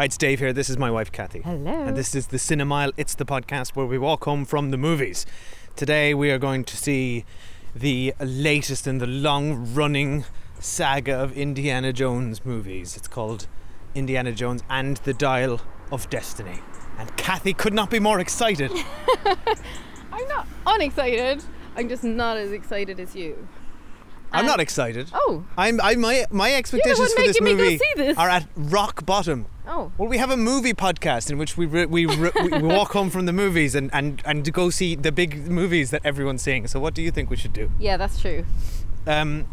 Hi, it's Dave here. This is my wife, Kathy. Hello. And this is the Cinemile. It's the podcast where we walk home from the movies. Today we are going to see the latest in the long running saga of Indiana Jones movies. It's called Indiana Jones and the Dial of Destiny. And Kathy could not be more excited. I'm not unexcited. I'm just not as excited as you. I'm not excited. Oh. I'm I my my expectations for this making me go movie see this. are at rock bottom. Oh. Well, we have a movie podcast in which we re- we, re- we we walk home from the movies and, and, and go see the big movies that everyone's seeing. So, what do you think we should do? Yeah, that's true. Um,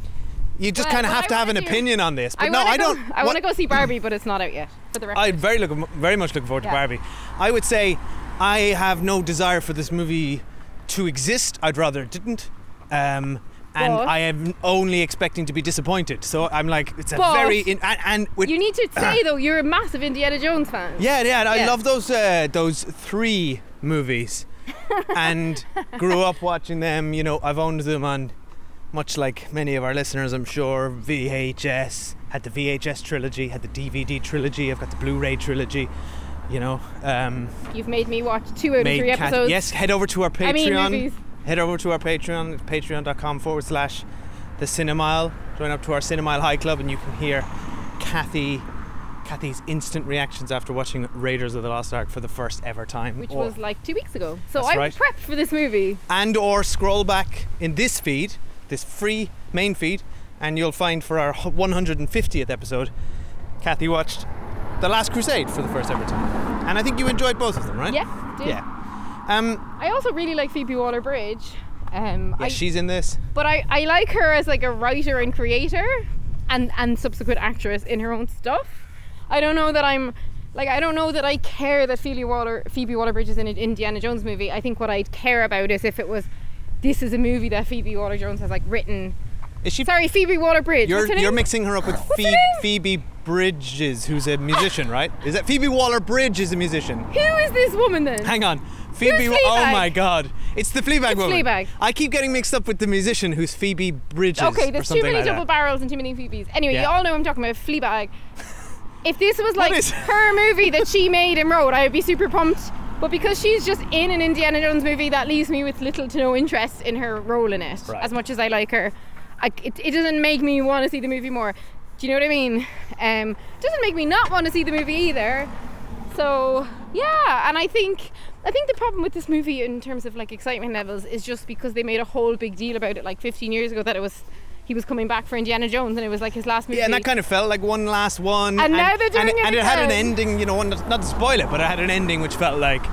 you just Well, kind of have I to have an wanna do- opinion on this. But no, wanna I go- don't. I want to go see Barbie, but it's not out yet. For the record. I very look very much looking forward to Barbie. I would say I have no desire for this movie to exist. I'd rather it didn't. Um, and But- I am only expecting to be disappointed. So I'm like, it's a But- very in, and, and with you need to say though, you're a massive Indiana Jones fan. Yeah, yeah, and I love those uh, those three movies, and grew up watching them. You know, I've owned them on, much like many of our listeners, I'm sure. VHS had the VHS trilogy, had the DVD trilogy. I've got the Blu-ray trilogy. You know, um, You've made me watch two out of three Cat- episodes. yes, head over to our Patreon. I mean, movies. Head over to our Patreon, patreon.com forward slash the Cinemile. Join up to our Cinemile High Club and you can hear Kathy Kathy's instant reactions after watching Raiders of the Lost Ark for the first ever time. Which or, was like two weeks ago. So I'm right. prepped for this movie. and or scroll back in this feed, this free main feed, and you'll find for our 150th episode, Kathy watched The Last Crusade for the first ever time. And I think you enjoyed both of them, right? Yes, did. Yeah. Um, I also really like Phoebe Waller-Bridge. Um, yeah, I, she's in this. but I, I like her as like a writer and creator, and and subsequent actress in her own stuff. I don't know that I'm like I don't know that I care that Phoebe Waller Phoebe Waller-Bridge is in an Indiana Jones movie. I think what I'd care about is if it was this is a movie that Phoebe Waller-Jones has like written. Is she Sorry, Phoebe Waller-Bridge. You're you're mixing her up with. Phoebe Bridgers, who's a musician, right? Is that Phoebe Waller Bridge is a musician? Who is this woman then? Hang on. Phoebe Oh my god. It's the Fleabag It's woman. Fleabag. I keep getting mixed up with the musician who's Phoebe Bridgers. Okay, there's too many like double that. barrels and too many Phoebes. Anyway, Yeah. you all know I'm talking about Fleabag. If this was like is- her movie that she made and wrote, I'd be super pumped. But because she's just in an Indiana Jones movie, that leaves me with little to no interest in her role in it. Right. As much as I like her, I, it, it doesn't make me want to see the movie more. Do you know what I mean? Um, it doesn't make me not want to see the movie either. So yeah, and I think I think the problem with this movie in terms of like excitement levels is just because they made a whole big deal about it like 15 years ago that it was he was coming back for Indiana Jones and it was like his last movie. Yeah, and that kind of felt like one last one. And now they're doing and, it and it had an ending, you know, not not to spoil it, but it had an ending which felt like,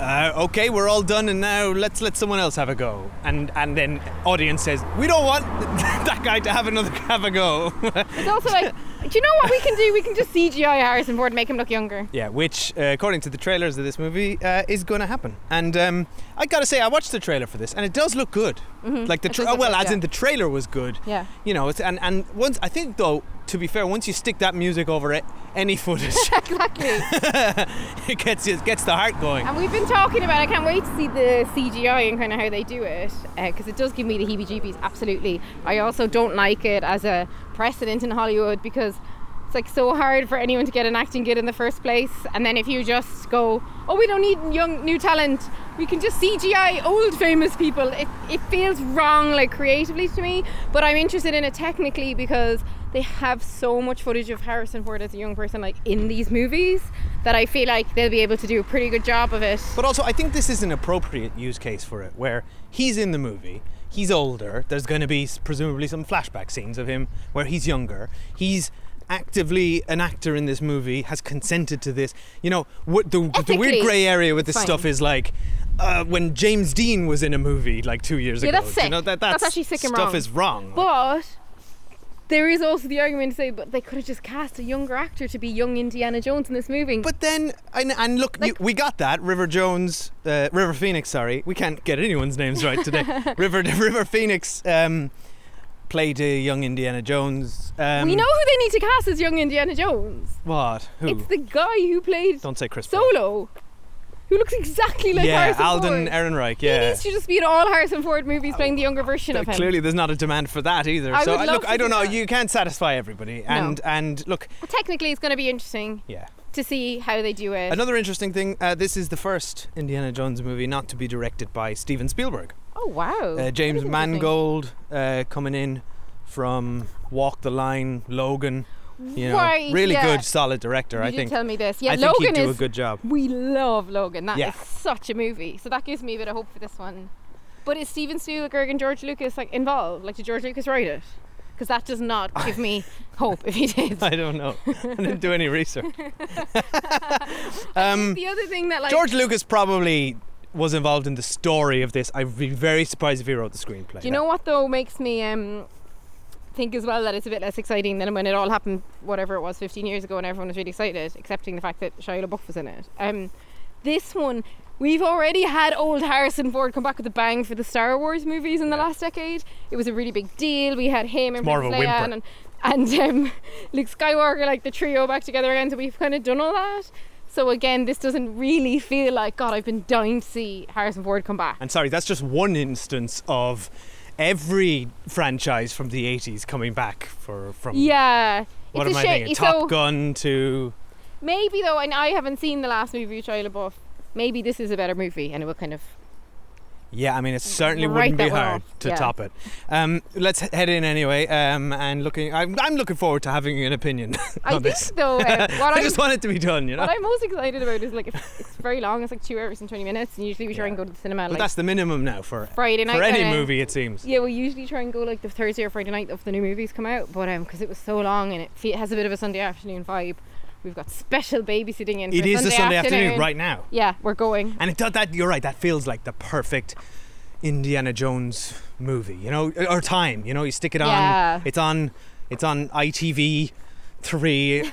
uh, okay, we're all done, and now let's let someone else have a go. And and then audience says, we don't want that guy to have another have a go. It's also like, do you know what we can do? We can just CGI Harrison Ford and make him look younger. Yeah, which, uh, according to the trailers of this movie, uh, is going to happen. And um, I gotta say, I watched the trailer for this, and it does look good. Like the tra- look well, good, as yeah. in the trailer was good. Yeah. You know, it's, and and once I think though, to be fair, once you stick that music over it, any footage, Exactly. it gets it gets the heart going. and we've been talking about. I can't wait to see the CGI and kind of how they do it uh, because it does give me the heebie-jeebies. Absolutely. I also don't like it as a precedent in Hollywood because it's like so hard for anyone to get an acting gig in the first place. And then if you just go, oh, we don't need young new talent. We can just CGI old famous people. It, it feels wrong, like creatively to me. But I'm interested in it technically because they have so much footage of Harrison Ford as a young person, like in these movies, that I feel like they'll be able to do a pretty good job of it. But also, I think this is an appropriate use case for it, where he's in the movie, he's older. There's going to be presumably some flashback scenes of him where he's younger. He's actively an actor in this movie, has consented to this. You know, what the, the weird grey area with this fine. stuff is like. Uh, when James Dean was in a movie like two years Yeah, ago, that's you sick. know that That's that's, actually sick and stuff wrong. is wrong. But there is also the argument to say, but they could have just cast a younger actor to be young Indiana Jones in this movie. But then, and, and look, you, we got that. River Jones, uh, River Phoenix, sorry. We can't get anyone's names right today. River River Phoenix um, played a young Indiana Jones. Um, we know who they need to cast as young Indiana Jones. What? Who? It's the guy who played Don't say Chris. Solo, who looks exactly like yeah, Harrison Alden Ford. Ehrenreich. He Yeah. needs to just be in all Harrison Ford movies playing the younger version of him. Clearly, there's not a demand for that either. I so would I- love look, I don't see know. that. You can't satisfy everybody, and and look, But technically, it's going to be interesting yeah. to see how they do it. Another interesting thing. Uh, this is the first Indiana Jones movie not to be directed by Steven Spielberg. oh wow! Uh, James. Mangold uh, coming in from Walk the Line, Logan. You know, Right, really yeah. good, solid director. You I think. tell me this. Yeah, I think Logan is. a good job. We love Logan. That is Yeah. such a movie. So that gives me a bit of hope for this one. But is Steven Spielberg and George Lucas like involved? Like, did George Lucas write it? Because that does not give me hope if he did. I don't know. I didn't do any research. um, the other thing that like George Lucas probably was involved in the story of this. I'd be very surprised if he wrote the screenplay. Do you know what though makes me um think as well that it's a bit less exciting than when it all happened, whatever it was, 15 years ago, and everyone was really excited, accepting the fact that Shia LaBeouf was in it. Um, this one, we've already had old Harrison Ford come back with a bang for the Star Wars movies in the last decade. It was a really big deal. We had him and Princess Leia and, and um, Luke Skywalker, like the trio back together again. So we've kind of done all that. So again, this doesn't really feel like God. I've been dying to see Harrison Ford come back. And sorry, that's just one instance of every franchise from the 80s coming back for from Yeah, what it's am a I shame. thinking? So- Top Gun to Maybe though, and I haven't seen the last movie with Shia LaBeouf. Maybe this is a better movie, and it will kind of. Yeah, I mean, it certainly Right wouldn't be hard off, to yeah. top it. Um, let's head in anyway. Um, and looking, I'm, I'm looking forward to having an opinion I think this. though, uh, what I just want it to be done, you know. what I'm most excited about is like it's very long. It's like two hours and twenty minutes, and usually we try Yeah. and go to the cinema But like that's the minimum now for Friday night. for any kinda- movie, it seems. Yeah, we usually try and go like the Thursday or Friday night of the new movies come out, but um, because it was so long and it has a bit of a Sunday afternoon vibe, we've got special babysitting in. It is Sunday a Sunday afternoon. right now, Yeah, we're going. and it does that. You're right. That feels like the perfect Indiana Jones movie, you know, or time. You know, you stick it on. Yeah. It's on. It's on ITV three,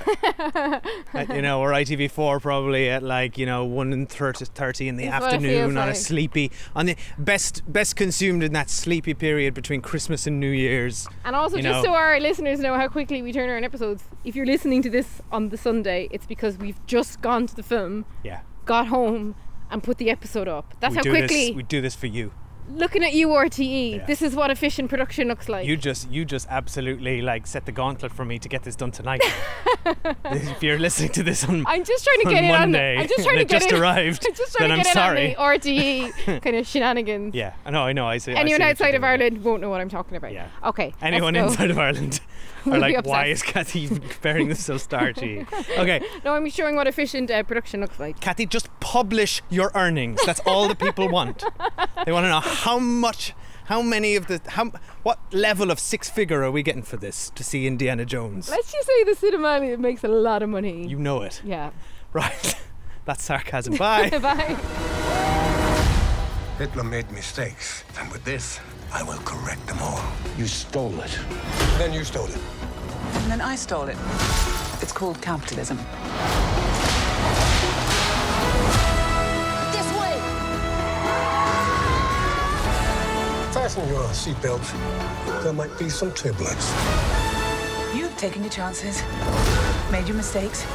at, you know, or ITV four probably at like you know one and 30, 30 in the That's afternoon on a sleepy on the best best consumed in that sleepy period between Christmas and New Year's. And also, just know. so our listeners know how quickly we turn around episodes, if you're listening to this on the Sunday, it's because we've just gone to the film, Yeah, got home, and put the episode up. That's we how do quickly. this. We do this for you. Looking at you, RTE, Yeah. this is what efficient production looks like. You just you just absolutely like set the gauntlet for me to get this done tonight. if you're listening to this on I'm just trying to get it on. Monday, I'm just trying to get just it. arrived, I'm just trying then to I'm get sorry. it on the RTE kind of shenanigans. Yeah, I know, I know. I see. I see Anyone outside of. Ireland won't know what I'm talking about. Yeah. Okay. Anyone inside of Ireland are be like, why is Kathy preparing this so starchy? Okay, No, I'm showing what efficient uh, production looks like. Kathy, just publish your earnings. That's all the people want. They want to know how much, how many of the, how, what level of six figure are we getting for this to see Indiana Jones? Let's just say the cinema makes a lot of money. You know it, yeah. right? That's sarcasm. Bye. Bye. Hitler made mistakes, and with this, I will correct them all. You stole it. Then you stole it. And then I stole it. It's called capitalism. This way! Fasten your seatbelt. There might be some turbulence. You've taken your chances, made your mistakes.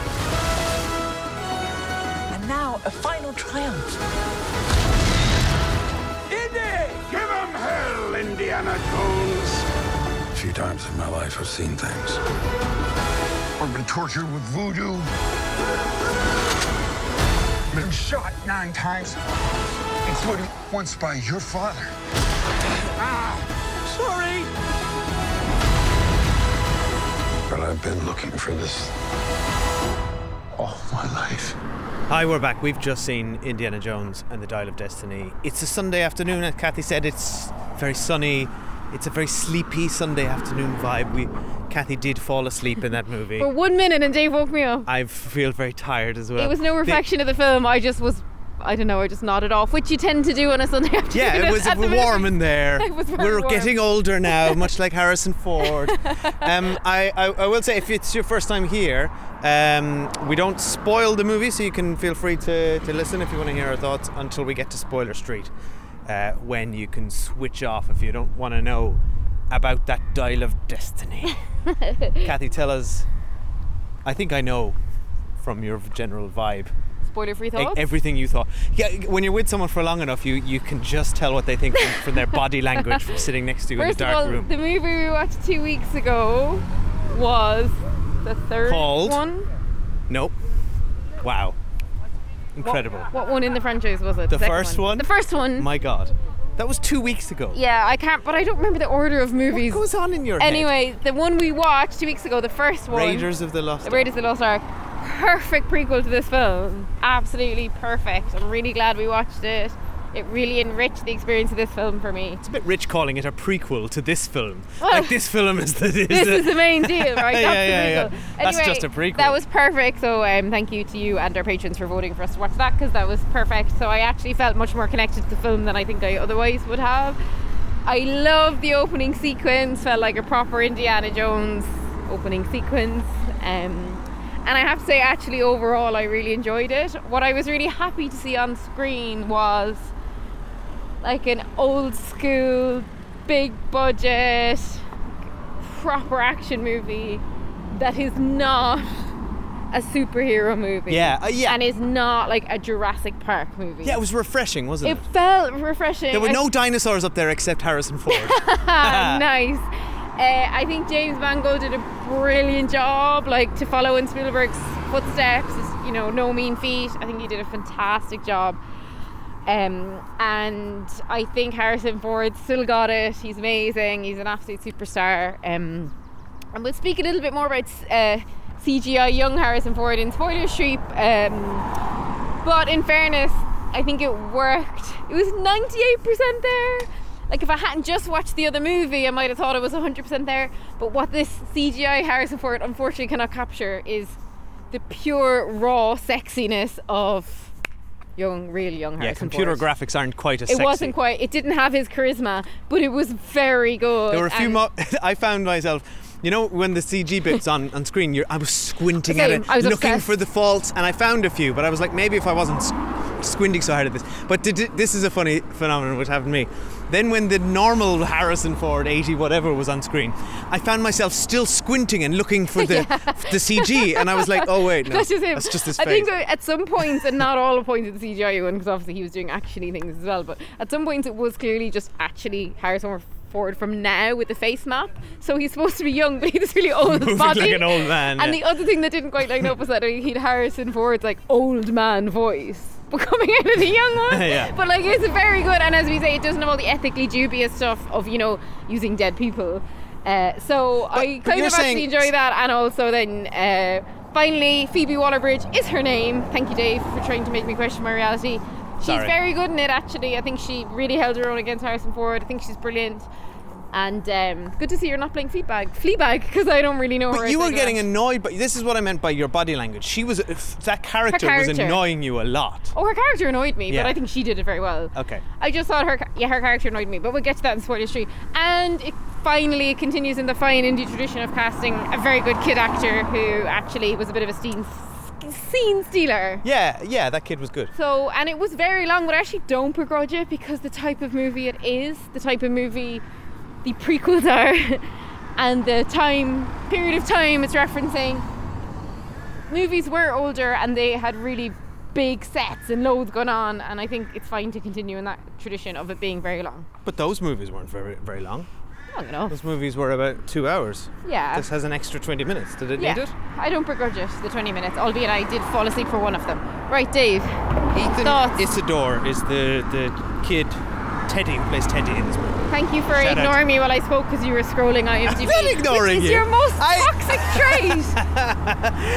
And now a final triumph. Give him hell, Indiana Jones. A few times in my life, I've seen things. I've been tortured with voodoo. Been shot nine times, including once by your father. Ow! Sorry! But I've been looking for this all my life. Hi, we're back. We've just seen Indiana Jones and the Dial of Destiny. It's a Sunday afternoon, as Kathy said. It's very sunny. It's a very sleepy Sunday afternoon vibe. We, Kathy did fall asleep in that movie. For one minute, and Dave woke me up. I feel very tired as well. It was no reflection of the film. I just was, I don't know, I just nodded off, which you tend to do on a Sunday afternoon. Yeah, it was warm in there. It was very We're warm. getting older now, much like Harrison Ford. um, I, I, I will say, if it's your first time here, um, we don't spoil the movie, so you can feel free to, to listen if you want to hear our thoughts until we get to Spoiler Street, uh, when you can switch off if you don't want to know about that dial of destiny. Kathy, tell us. I think I know from your general vibe Spoiler-free thoughts. everything you thought. Yeah, when you're with someone for long enough, you, you can just tell what they think from, from their body language from sitting next to you First in a of dark all, room. the movie we watched two weeks ago was the third Called? one. Nope. Wow. Incredible. What one in the franchise was it? The second first one? The first one. My God. That was two weeks ago. yeah, I can't, but I don't remember the order of movies. What goes on in your head? Anyway, the one we watched two weeks ago, the first one, Raiders of the Lost The Raiders of the Lost Ark, perfect prequel to this film. Absolutely perfect. I'm really glad we watched it. It really enriched the experience of this film for me. It's a bit rich calling it a prequel to this film. Well, like this film is the. Is this the- is the main deal, right? That's Yeah, yeah, yeah. prequel. That's just a prequel. That was perfect. So um, thank you to you and our patrons for voting for us to watch that because that was perfect. So I actually felt much more connected to the film than I think I otherwise would have. I love the opening sequence. Felt like a proper Indiana Jones opening sequence. Um, and I have to say, actually, overall, I really enjoyed it. What I was really happy to see on screen was like an old school, big budget, proper action movie that is not a superhero movie. Yeah, uh, yeah. And is not like a Jurassic Park movie. yeah, it was refreshing, wasn't It it? felt refreshing. There were I- no dinosaurs up there except Harrison Ford. Nice. Uh, I think James Mangold did a brilliant job. Like to follow in Spielberg's footsteps is, you know, no mean feat. I think he did a fantastic job. Um, and I think Harrison Ford still got it. He's amazing. He's an absolute superstar. Um, and we'll speak a little bit more about uh, CGI young Harrison Ford in Spoiler Street. Um, but in fairness, I think it worked. It was 98% there. Like if I hadn't just watched the other movie, I might have thought it was 100% there. But what this CGI Harrison Ford unfortunately cannot capture is the pure raw sexiness of young, real young yeah, computer Ford. graphics aren't quite as It sexy. wasn't quite. It didn't have his charisma, but it was very good. There were a few mo- I found myself. You know, when the CG bits on, on screen, you're, I was squinting at it, I was looking obsessed. for the faults, and I found a few. But I was like, maybe if I wasn't squinting so hard at this. But did, this is a funny phenomenon which happened to me. Then, when the normal Harrison Ford 80 whatever was on screen, I found myself still squinting and looking for the the CG, and I was like, oh wait, no, That's just him. that's just his face. I think at some points, and not all the points of the CGI one, because obviously he was doing actually things as well. But at some points, it was clearly just actually Harrison Ford from now with the face map. So he's supposed to be young, but he's really old Moving body. like an old man, And yeah. the other thing that didn't quite line up was that he'd Harrison Ford's like old man voice. But coming out of the young one, Yeah. but like it's very good, and as we say, it doesn't have all the ethically dubious stuff of you know using dead people. Uh, so I but kind of actually enjoy that, and also then uh, finally Phoebe Waller-Bridge is her name. Thank you, Dave, for trying to make me question my reality. She's Sorry. very good in it, actually. I think she really held her own against Harrison Ford. I think she's brilliant. And um, good to see you're not playing Fleabag. Fleabag, because I don't really know her. But you were getting that. annoyed, but this is what I meant by your body language. She was that character, was annoying you a lot. Oh, her character annoyed me, Yeah. but I think she did it very well. Okay. I just thought her, yeah, her character annoyed me, but we'll get to that in Spoiler Street. And it finally continues in the fine Indy tradition of casting a very good kid actor who actually was a bit of a scene, scene stealer. Yeah, yeah, that kid was good. So, and it was very long, but I actually don't begrudge it because the type of movie it is, the type of movie the prequels are, and the time period of time it's referencing. Movies were older and they had really big sets and loads going on, and I think it's fine to continue in that tradition of it being very long. But those movies weren't very very long. Long enough. Those movies were about two hours. Yeah. This has an extra twenty minutes. Did it yeah, need it? I don't begrudge it, the 20 minutes, albeit I did fall asleep for one of them. Right, Dave. Ethann Thoughts? Isidore is the the kid Teddy who plays Teddy in this movie. Thank you for Shout out. ignoring me while I spoke because you were scrolling IMDb. not ignoring which is you. your most I- toxic trait.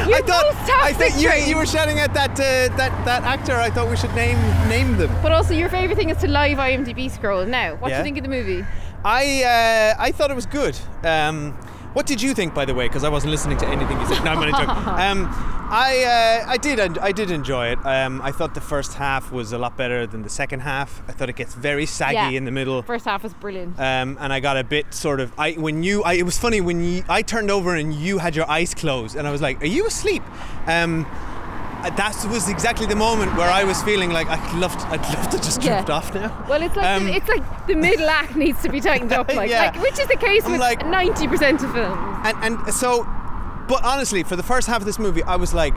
your I thought most toxic I think you, trait. you were shouting at that uh, that that actor. I thought we should name name them. But also, your favorite thing is to live IMDb scroll. Now, what do Yeah. you think of the movie? I uh, I thought it was good. Um, what did you think, by the way? Because I wasn't listening to anything you said. No, I'm only joking. Um, I uh, I did I did enjoy it. Um, I thought the first half was a lot better than the second half. I thought it gets very saggy Yeah. in the middle. First half was brilliant. Um, and I got a bit sort of I when you I, it was funny when you I turned over and you had your eyes closed and I was like, "Are you asleep?" Um, that was exactly the moment where I was feeling like I'd love to, I'd love to just Yeah. off now. well, it's like um, the, it's like the middle act needs to be tightened up, like, Yeah. like which is the case I'm with like- ninety percent of films. And and so, but honestly, for the first half of this movie, I was like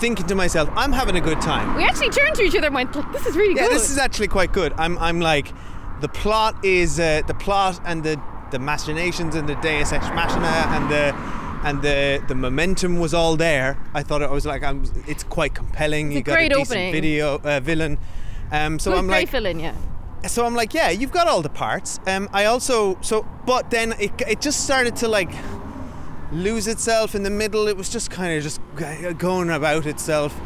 thinking to myself, I'm having a good time. We actually turned to each other and went, like, "This is really Yeah, good." this is actually quite good. I'm I'm like, the plot is uh, the plot and the the machinations and the Deus Ex Machina and the and the the momentum was all there. I thought it was like I'm. It's quite compelling. It's you got great a decent opening. video uh, villain. Um, so good, I'm great like, villain, yeah. so I'm like, yeah, you've got all the parts. Um, I also so, but then it, it just started to like lose itself in the middle. It was just kind of just going about itself,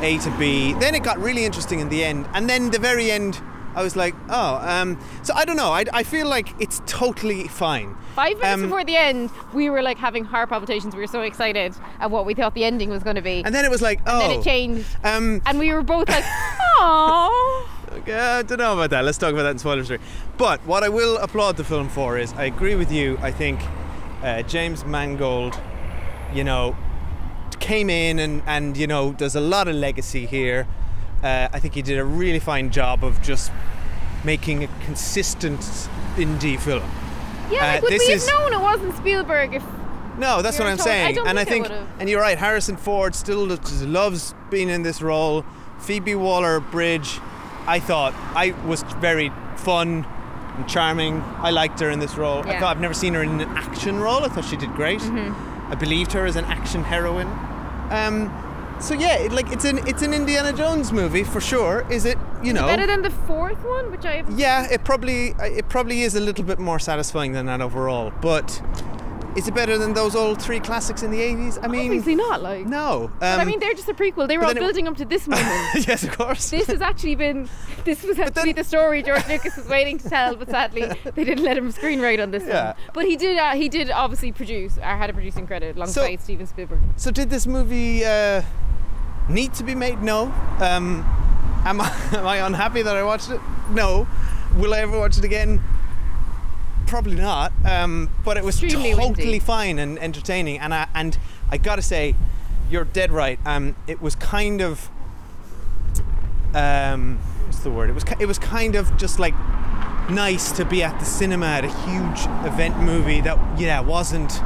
A to B. Then it got really interesting in the end, and then the very end, I was like, oh, um, so I don't know. I, I feel like it's totally fine. Five minutes Um, before the end, we were like having heart palpitations. We were so excited at what we thought the ending was going to be. And then it was like, oh, then it changed, Um, and we were both like, oh. Okay, I don't know about that. Let's talk about that in spoilers. But what I will applaud the film for is I agree with you. I think uh, James Mangold, you know, came in and, and you know, there's a lot of legacy here. Uh, I think he did a really fine job of just making a consistent Indy film. Yeah, Uh, like would this we have is- known it wasn't Spielberg if No, that's what I'm told- I saying. don't and I think I and you're right. Harrison Ford still loves being in this role. Phoebe Waller-Bridge, I thought I was very fun and charming. I liked her in this role. I Yeah. thought I've never seen her in an action role. I thought she did great. Mm-hmm. I believed her as an action heroine. Um, so yeah, it, like it's an it's an Indiana Jones movie for sure. Is it? You know, better than the fourth one, which I have yeah, it probably uh, it probably is a little bit more satisfying than that overall. But is it better than those old three classics in the 80s? I mean, obviously not like. no. But I Um, mean, they're just a prequel. They were all building up to this moment. yes, of course. this has actually been. This was actually then- the story George Lucas was waiting to tell, but sadly they didn't let him screenwrite on this Yeah. one. But he did. Uh, he did obviously produce. or had a producing credit alongside Steven Spielberg. so did this movie uh, need to be made? No. Um, am I am I unhappy that I watched it? No. Will I ever watch it again? Probably not. Um, but it was Extremely totally windy. fine and entertaining. And I and I gotta say, you're dead right. Um, it was kind of um, what's the word? It was it was kind of just like nice to be at the cinema at a huge event movie that yeah wasn't a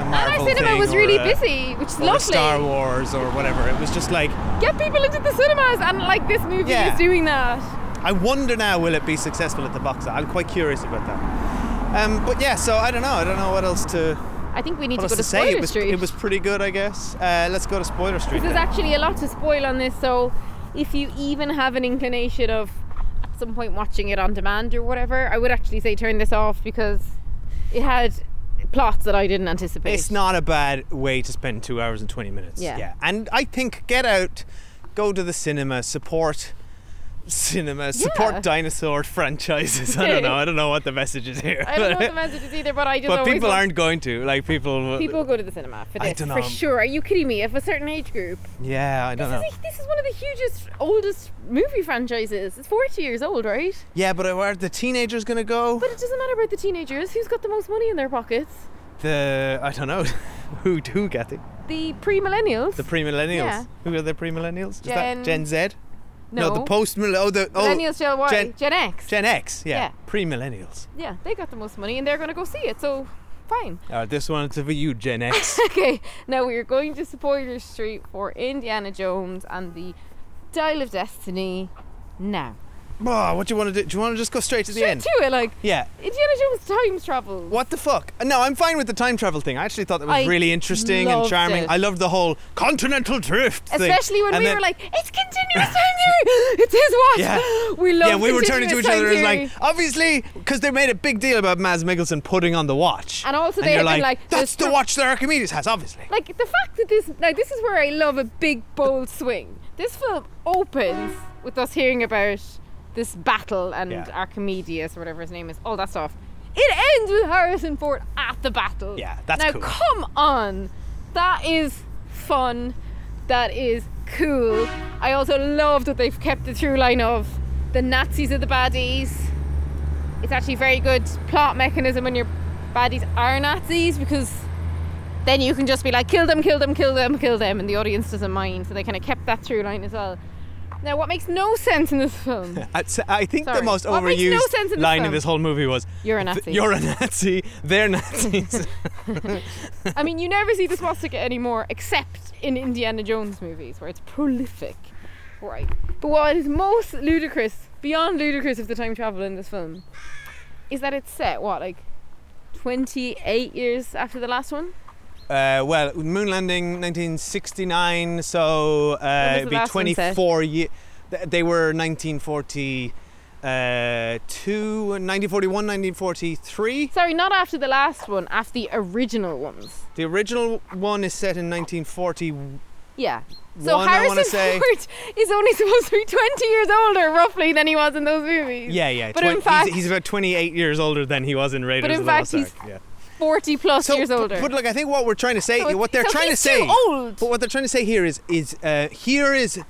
And our cinema was really a- busy, which is lovely. Star Wars or whatever. It was just like Get people into the cinemas, and like this movie Yeah. is doing that. I wonder now will it be successful at the box office? I'm quite curious about that. Um, but yeah, so I don't know. I don't know what else to I think we need what to go to to. Spoiler It was Street. it was pretty good, I guess. Uh, let's go to Spoiler Street. There's actually a lot to spoil on this, so if you even have an inclination of at some point watching it on demand or whatever, I would actually say turn this off because it had plots that I didn't anticipate. It's not a bad way to spend two hours and 20 minutes. Yeah. Yeah. And I think get out, go to the cinema, support cinema, support Yeah. dinosaur franchises. I don't know. I don't know what the message is here. I don't know what the message is either, but I just but people aren't going to. Like people. People go to the cinema for I this for sure. Are you kidding me? Of a certain age group, Yeah, I don't this know. is, this is one of the hugest, oldest movie franchises. It's 40 years old, right? Yeah, but are the teenagers going to go? But it doesn't matter about the teenagers. Who's got the most money in their pockets? The I don't know. who who get it? The pre-millennials. The pre-millennials. Yeah. Who are the pre-millennials? Is Gen- that Gen Z? No, the post Oh, the oh, millennials, Gen Y, Gen- Gen X. Gen X. Yeah. Yeah. Pre-millennials. yeah, they got the most money, and they're going to go see it. So, fine. Uh, this one's for you, Gen X. okay, now we are going to Spoiler Street for Indiana Jones and the Dial of Destiny now. Oh, what do you want to do? Do you want to just go straight to the Straight end? to it, like Yeah. Indiana Jones time travel. What the fuck? Uh, no, I'm fine with the time travel thing. I actually thought that was I really interesting and loved charming. it. I loved the whole continental drift thing. Especially when And we then- were like, it's continuous time theory. It's his watch. Yeah. We love it. yeah, we were turning to each continuous other as like, obviously, because they made a big deal about Mads Mikkelsen putting on the watch. And also they you're had been like, that's there's the watch that Archimedes has, obviously. like the fact that this now this is where I love a big bold swing. This film opens with us hearing about this battle and Yeah. Archimedes or whatever his name is, all that stuff. It ends with Harrison Ford at the battle. Yeah, that's now cool. come on, that is fun. That is cool. I also love that they've kept the through line of the Nazis are the baddies. It's actually a very good plot mechanism when your baddies are Nazis because then you can just be like, kill them, kill them, kill them, kill them, and the audience doesn't mind. So they kind of kept that through line as well. Now, what makes no sense in this film? I think the most What makes no overused sense in line in this whole movie was You're a "Th- Nazi." You're a Nazi. They're Nazis. I mean, you never see the swastika anymore, except in Indiana Jones movies, where it's prolific, right? But what is most ludicrous, beyond ludicrous, of the time travel in this film, is that it's set what, like, twenty-eight years after the last one? Uh, well, moon landing 1969, so uh, it'd be last one set? 24 years. They were 1942, uh, 1941, 1943. Sorry, not after the last one, after the original ones. The original one is set in 1940. Yeah. So One, Harrison say- Ford is only supposed to be 20 years older, roughly, than he was in those movies. Yeah, yeah. But in fact, he's, he's about 28 years older than he was in Raiders But in of the Lost fact, he's Ark. Yeah. 40 plus So, years but- older. But, look, I think what we're trying to say, So what they're so trying to say, old. but what they're trying to say here is, is uh, here is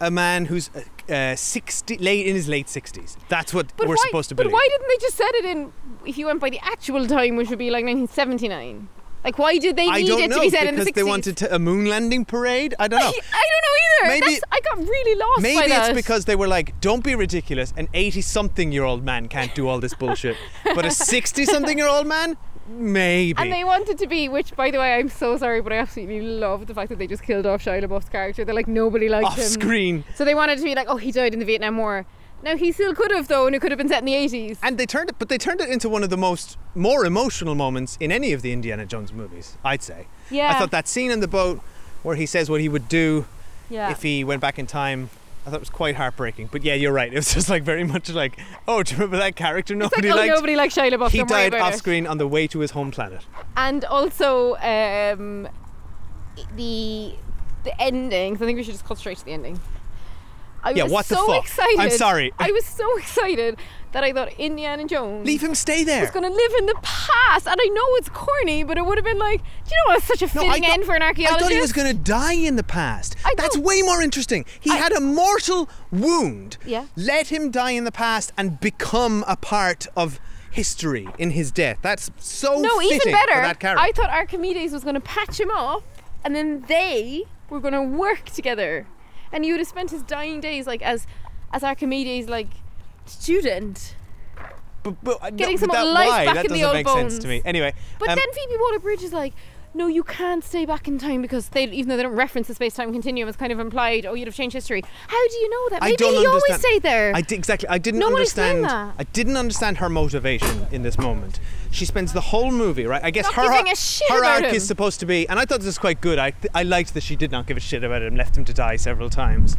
a man who's uh, uh, 60, late in his late 60s. That's what But we're why, supposed to But believe. why didn't they just set it in, if you went by the actual time, which would be like 1979? Like, why did they need it know to be set in the because they wanted to, a moon landing parade. I don't know. I don't know either. Maybe- That's, I got really lost Maybe that. it's because they were like, don't be ridiculous. An 80 something year old man can't do all this bullshit. but a 60 something year old man, maybe. And they wanted to be, which, by the way, I'm so sorry, but I absolutely love the fact that they just killed off Shia LaBeouf's character. They're like nobody liked Off him. screen. So they wanted to be like, oh, he died in the Vietnam War. Now he still could have though, and it could have been set in the 80s. And they turned it, but they turned it into one of the most more emotional moments in any of the Indiana Jones movies. I'd say. Yeah. I thought that scene in the boat where he says what he would do yeah. if he went back in time. I thought it was quite heartbreaking. But yeah, you're right. It was just like very much like, oh, do you remember that character Nobody like, nobody oh, liked? nobody Shia LaBeouf. he died off it. screen on the way to his home planet. And also um, the the endings. I think we should just cut straight to the ending. I Yeah, was what the so fuck? excited. I'm sorry. I was so excited that I thought Indiana Jones Leave him stay there. was going to live in the past. And I know it's corny, but it would have been like, do you know what? Such a fitting I thought- end for an archaeologist? I archaeologist. thought he was going to die in the past. I That's know. way more interesting. He I- had a mortal wound. Yeah. Let him die in the past and become a part of history in his death. That's so No, even fitting better. for that character. I thought Archimedes was going to patch him up, and then they were going to work together, and he would have spent his dying days like as as Archimedes like student. but, but, getting no, some but that, life why? back that in the doesn't old make sense bones. to me. Anyway, But um, then Phoebe Waller-Bridge is like, no, you can't stay back in time because they, even though they don't reference the space-time continuum, it's kind of implied. Oh, you'd have changed history. How do you know that? I Maybe don't he always understand. stayed there. I exactly. I didn't No understand. that. I didn't understand her motivation in this moment. She spends the whole movie, right? I guess Not her giving a shit her about arc him. is supposed to be, and I thought this was quite good. I th- I liked that she did not give a shit about him, left him to die several times,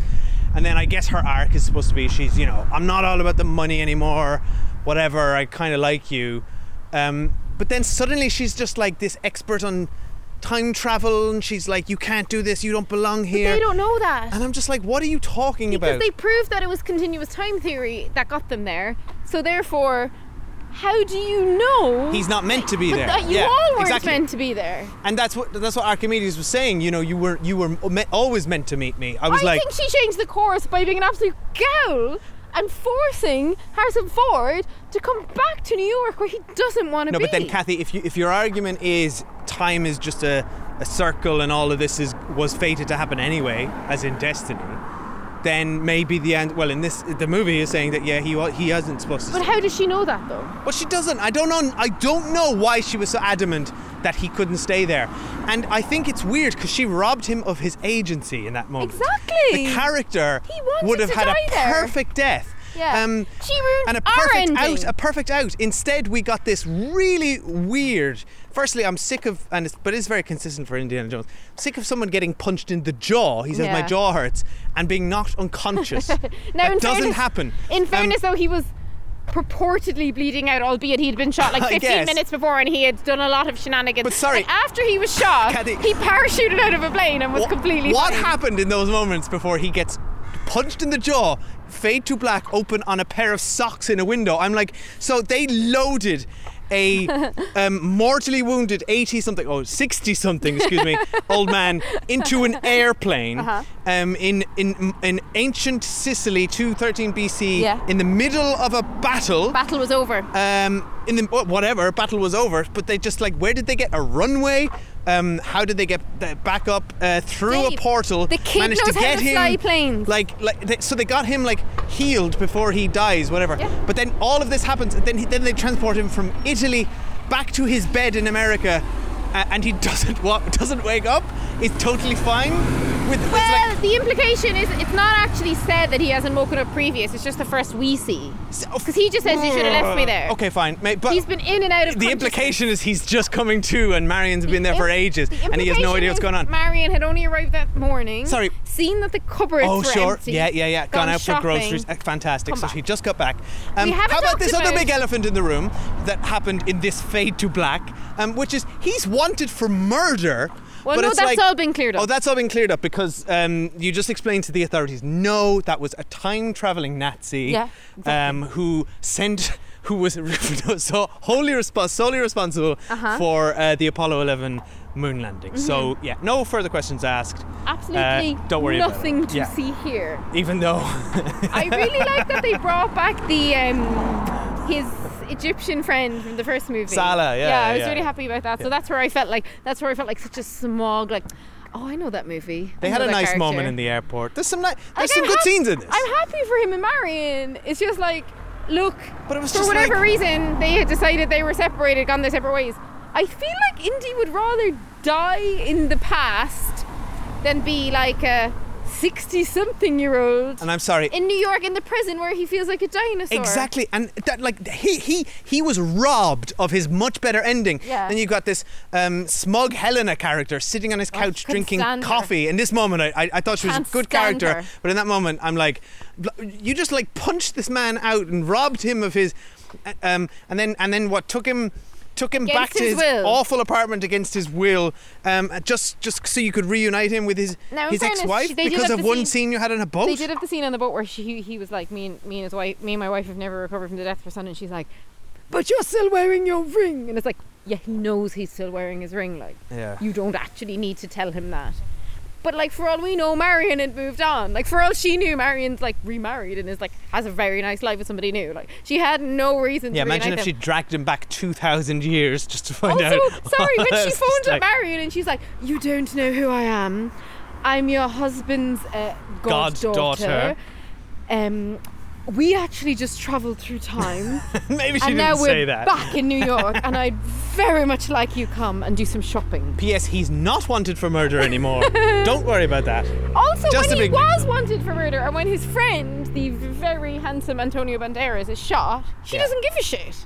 and then I guess her arc is supposed to be she's you know I'm not all about the money anymore, whatever. I kind of like you, um, but then suddenly she's just like this expert on time travel, and she's like you can't do this, you don't belong here. they don't know that. And I'm just like, what are you talking because about? they proved that it was continuous time theory that got them there. So therefore, how do you know? He's not meant to be but there. that you yeah, all weren't exactly. meant to be there. And that's what that's what Archimedes was saying. You know, you were you were me- always meant to meet me. I was I like, I think she changed the course by being an absolute gal and forcing Harrison Ford to come back to New York where he doesn't want to no, be. No, but then Kathy, if you if your argument is time is just a, a circle and all of this is was fated to happen anyway, as in destiny, then maybe the end. Well, in this the movie is saying that yeah, he he wasn't supposed to. But how does she know that though? Well, she doesn't. I don't know. I don't know why she was so adamant that he couldn't stay there. And I think it's weird because she robbed him of his agency in that moment. Exactly. The character would have had a there. perfect death. Yeah. Um, She ruined and a perfect out, a perfect out. Instead, we got this really weird. Firstly, I'm sick of, and it's, but it's very consistent for Indiana Jones. sick of someone getting punched in the jaw. He says my jaw hurts, and being knocked unconscious. Now, that in doesn't fairness- happen. In Um, fairness, though, he was purportedly bleeding out, albeit he'd been shot like 15 minutes before and he had done a lot of shenanigans. But sorry- And after he was shot, Kathy- he parachuted out of a plane and was Wha- completely What fine. happened in those moments before he gets punched in the jaw, fade to black, open on a pair of socks in a window? I'm like, so they loaded a um, mortally wounded 80 something, oh, 60 something, excuse me, old man into an airplane Uh-huh. um, in, in, in ancient Sicily, 213 BC, Yeah. in the middle of a battle. Battle was over. um, in the whatever battle was over, but they just like where did they get a runway? Um, how did they get back up uh, through a portal? the kid managed knows to how get to him fly planes. like like they, so they got him like healed before he dies, whatever. Yeah. But then all of this happens, then he, then they transport him from Italy back to his bed in America, and he doesn't wa- doesn't wake up. He's totally fine. With well, like, the implication is it's not actually said that he hasn't woken up previous. It's just the first we see. Because he just says you should have left me there. Okay, fine. Mate, but He's been in and out of the implication is he's just coming to, and Marion's been there for ages, the and he has no idea what's going on. Marion had only arrived that morning. Sorry. Seen that the cupboards Oh were sure, empty, yeah, yeah, yeah. Gone, out shopping. for groceries. Uh, Fantastic. Come so back. she just got back. Um, how about this other big elephant in the room that happened in this fade to black, um, which is he's wanted for murder. Well, but no, that's like- all been cleared up. Oh, that's all been cleared up because um, you just explained to the authorities. No, that was a time traveling Nazi Yeah, exactly. um, who sent. Who was so wholly resp- solely responsible Uh-huh. for uh, the Apollo 11 moon landing? So Mm-hmm. yeah, no further questions asked. Absolutely Uh, don't worry about nothing to Yeah. see here. Even though I really like that they brought back the um, his Egyptian friend from the first movie. Sallah, yeah, Yeah, I was yeah. really happy about that. So that's where I felt like that's where I felt like such a smog like oh I know that movie. They had a nice character. moment in the airport. There's some ni- there's Like, some I'm good scenes in this. I'm happy for him and Marion. It's just like, look, But it was for whatever like- reason they had decided they were separated, gone their separate ways. I feel like Indy would rather die in the past than be like a sixty-something-year-old and I'm sorry. in New York in the prison where he feels like a dinosaur. Exactly, and that like he he he was robbed of his much better ending. Yeah. Then you got this um, smug Helena character sitting on his couch couldn't drinking coffee. In this moment, I, I, I thought she was Can't a good character, her. but in that moment, I'm like, you just like punched this man out and robbed him of his, uh, um, and then and then what took him. Took him back to his his awful apartment against his will, um, just just so you could reunite him with his Now, his ex-wife they because of one scene- scene you had on a boat. They did have the scene on the boat where she he was like me and me and his wife me and my wife have never recovered from the death of her son and she's like, But you're still wearing your ring and it's like, Yeah, he knows he's still wearing his ring, like Yeah. you don't actually need to tell him that. But like for all we know, Marion had moved on. Like for all she knew, Marion's like remarried and is like has a very nice life with somebody new. Like she had no reason to Yeah, to imagine if she dragged him back 2,000 years just to find Also, out. sorry, when she phoned up like, Marion and she's like, "You don't know who I am. I'm your husband's uh, Goddaughter. goddaughter. Um, we actually just travelled through time, Maybe she and now didn't we're say that. back in New York, and I'd very much like you come and do some shopping." P.S. He's not wanted for murder anymore. Don't worry about that. Also, Just when he big- was wanted for murder, and when his friend, the very handsome Antonio Banderas, is shot, she Yeah. doesn't give a shit.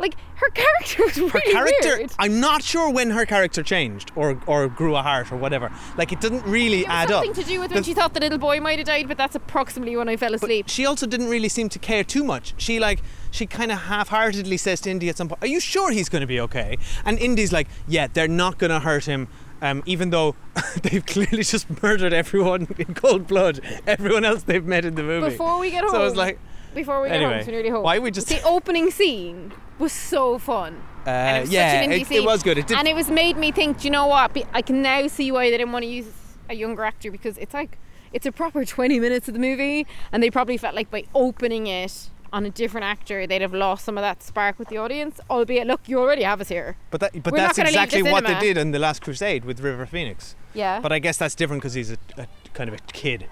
Like her character was really Her character, weird. I'm not sure when her character changed or, or grew a heart or whatever. Like, it doesn't really It was add up. something to do with when The- she thought the little boy might have died, but that's approximately when I fell asleep. She also didn't really seem to care too much. She like she kind of half-heartedly says to Indy at some point, "Are you sure he's going to be okay?" And Indy's like, "Yeah, they're not going to hurt him." Um, even though they've clearly just murdered everyone in cold blood, everyone else they've met in the movie. Before we get home, so it's like, before we get Anyway, home, so nearly home. why we just- the opening scene was so fun. uh, and it was yeah, such an Indy it, scene. it was good. It did and it was made me think. Do you know what? Be- I can now see why they didn't want to use a younger actor because it's like it's a proper twenty minutes of the movie, and they probably felt like by opening it on a different actor, they'd have lost some of that spark with the audience. Albeit, look, you already have us here. But that, but We're that's gonna the exactly what they did in the Last Crusade with River Phoenix. Yeah. But I guess that's different because he's a, a kind of a kid.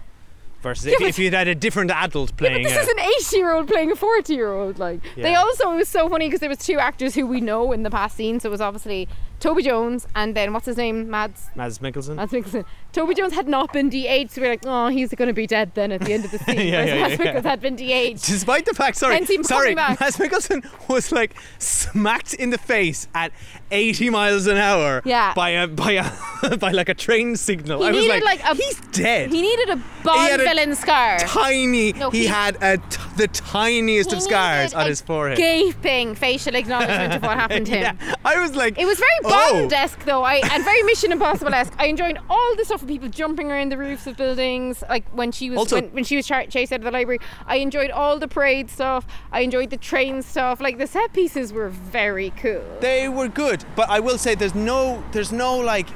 Versus Yeah, if, if you'd had a different adult playing. Yeah, but this a- is an 80 year old playing a 40 year old. Like they also it was so funny because there was two actors who we know in the past scene, so it was obviously Toby Jones, and then what's his name? Mads. Mads Mikkelsen. Mads Mikkelsen. Toby Jones had not been de-aged, so we are like, oh, he's going to be dead then at the end of the scene. Yeah, yeah, Mads yeah, Mikkelsen yeah. had been de-aged. Despite the fact, sorry, sorry. Mads Mikkelsen was like smacked in the face at 80 miles an hour Yeah. by a by a by like a train signal. He I was needed, like, like, a- he's dead. He needed a Bond villain scar. Tiny. No, he, he- had a t- the tiniest of scars on his forehead. Gaping facial acknowledgement of what happened to him. Yeah, I was like, It was very oh. Bond-esque though, I and very Mission Impossible-esque. I enjoyed all the stuff of people jumping around the roofs of buildings, like when she was Also- when, when she was char- chased out of the library. I enjoyed all the parade stuff. I enjoyed the train stuff. Like the set pieces were very cool. They were good, but I will say there's no there's no like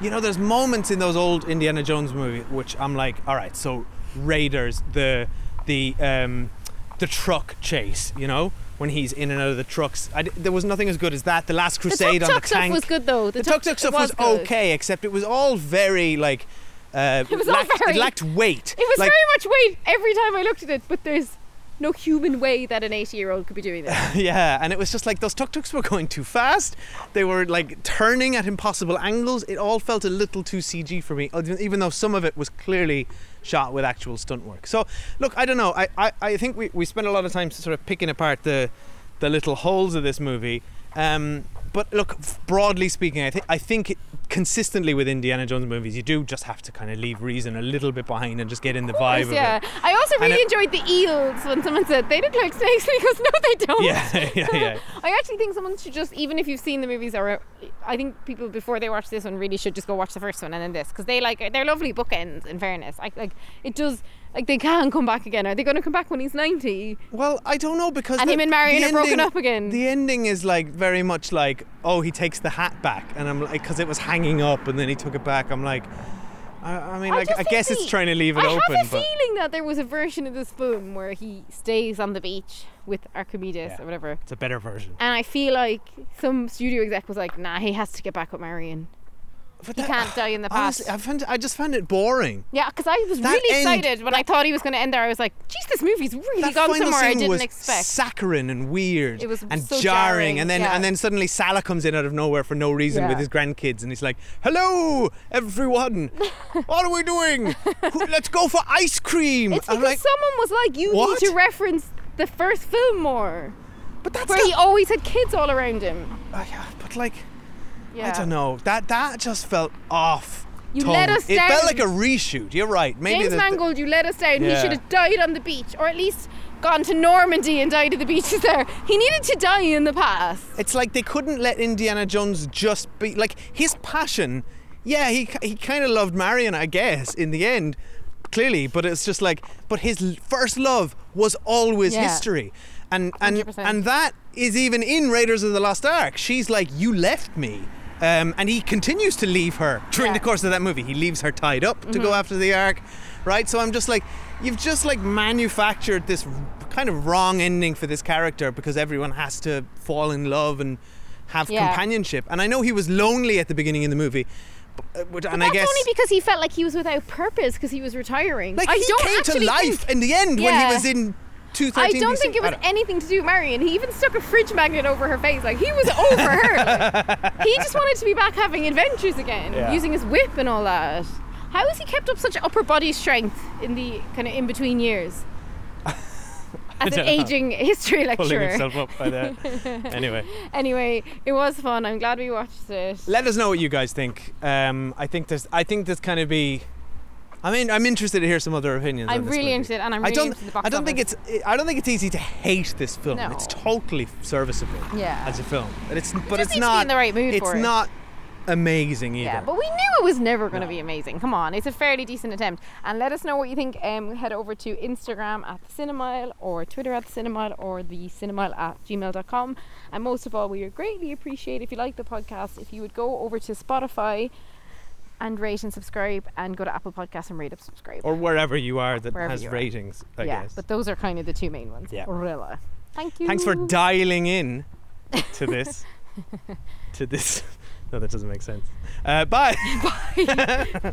you know there's moments in those old Indiana Jones movies which I'm like all right so Raiders the the um the truck chase you know when he's in and out of the trucks I there was nothing as good as that the Last the Crusade tuk on the stuff tank was good though. the tuk tuk stuff was, okay except it was all very like uh, It was all lacked, very- it lacked weight It was like, very much weight every time I looked at it, but there's no human way that an 80 year old could be doing that. Yeah, and it was just like those tuk tuks were going too fast. They were like turning at impossible angles. It all felt a little too CG for me, even though some of it was clearly shot with actual stunt work. So, look, I don't know. I, I, I think we, we spent a lot of time sort of picking apart the the little holes of this movie. Um, but look, broadly speaking, I think I think it, consistently with Indiana Jones movies, you do just have to kind of leave reason a little bit behind and just get in the vibe of yeah. it. I also really it- enjoyed the eels when someone said they look like snakes because no they don't. Yeah, yeah, yeah. I actually think someone should just even if you've seen the movies or I think people before they watch this one really should just go watch the first one and then this because they like they're lovely bookends in fairness. I, like it does like they can come back again. Are they going to come back when he's 90? Well, I don't know because And the- him and Marion are broken up again. The ending is like very much like, oh, he takes the hat back, and I'm like, because it was hanging up, and then he took it back. I'm like, I, I mean, I, I think guess it's trying to leave it open. I have a but feeling that there was a version of this film where he stays on the beach with Archimedes Yeah. or whatever. it's a better version. And I feel like some studio exec was like, nah, he has to get back with Marion. But He can't die in the past. Honestly, I found I just found it boring. Yeah, because I was That really end- excited when I thought he was going to end there. I was like, geez, this movie's really that gone somewhere I didn't was expect. saccharine and weird It was and so jarring, jarring, and then yeah. and then suddenly Sallah comes in out of nowhere for no reason with his grandkids, and he's like, "Hello, everyone, what are we doing? Let's go for ice cream." It's because like, someone was like, you What? need to reference the first film more. but that's Where not- he always had kids all around him. Oh, yeah, but like. Yeah. I don't know. That that just felt off. You tone. let us It down. It felt like a reshoot. You're right. Maybe James the, Mangold, you let us down. He should have died on the beach, or at least gone to Normandy and died at the beaches there. He needed to die in the past. It's like they couldn't let Indiana Jones just be like his passion. Yeah, he he kind of loved Marion, I guess, in the end, clearly. But it's just like, but his first love was always Yeah. history, and and 100%. and that is even in Raiders of the Lost Ark. She's like, you left me. Um, and he continues to leave her during Yeah. Mm-hmm. the course of that movie. He leaves her tied up to go after the ark, right? So I'm just like, you've just like manufactured this kind of wrong ending for this character because everyone has to fall in love and have Yeah. companionship. And I know he was lonely at the beginning of the movie, but, which- and But I that's guess only because he felt like he was without purpose because he was retiring. like I he don't came to life think- in the end when he was in I don't BC. think it was anything to do with Marion. He even stuck a fridge magnet over her face. Like he was over her. Like, he just wanted to be back having adventures again, Yeah. using his whip and all that. How has he kept up such upper body strength in the kind of in between years? As an don't know. aging history pulling lecturer. himself up by that. anyway, Anyway, it was fun. I'm glad we watched it. let us know what you guys think. Um, I think there's, I think there's kind of be. I mean, I'm interested to hear some other opinions. I'm really movie. interested, and I'm really I don't. interested in the box I don't think it's. I don't think it's easy to hate this film. No. It's totally serviceable. Yeah. As a film, but it's. But it's need to be not in the right mood It's for it. not amazing either. Yeah, but we knew it was never going to be amazing. Come on, it's a fairly decent attempt. And let us know what you think. Um, head over to Instagram at the Cinemile or Twitter at the Cinemile or the Cinemile at gmail.com. And most of all, we would greatly appreciate if you like the podcast, if you would go over to Spotify and rate and subscribe and go to Apple Podcasts and rate and subscribe. or wherever you are that Wherever has ratings. I yeah, guess. but those are kind of the two main ones. Yeah. Rilla. Thank you. Thanks for dialing in to this. to this. No, that doesn't make sense. Uh, bye. bye.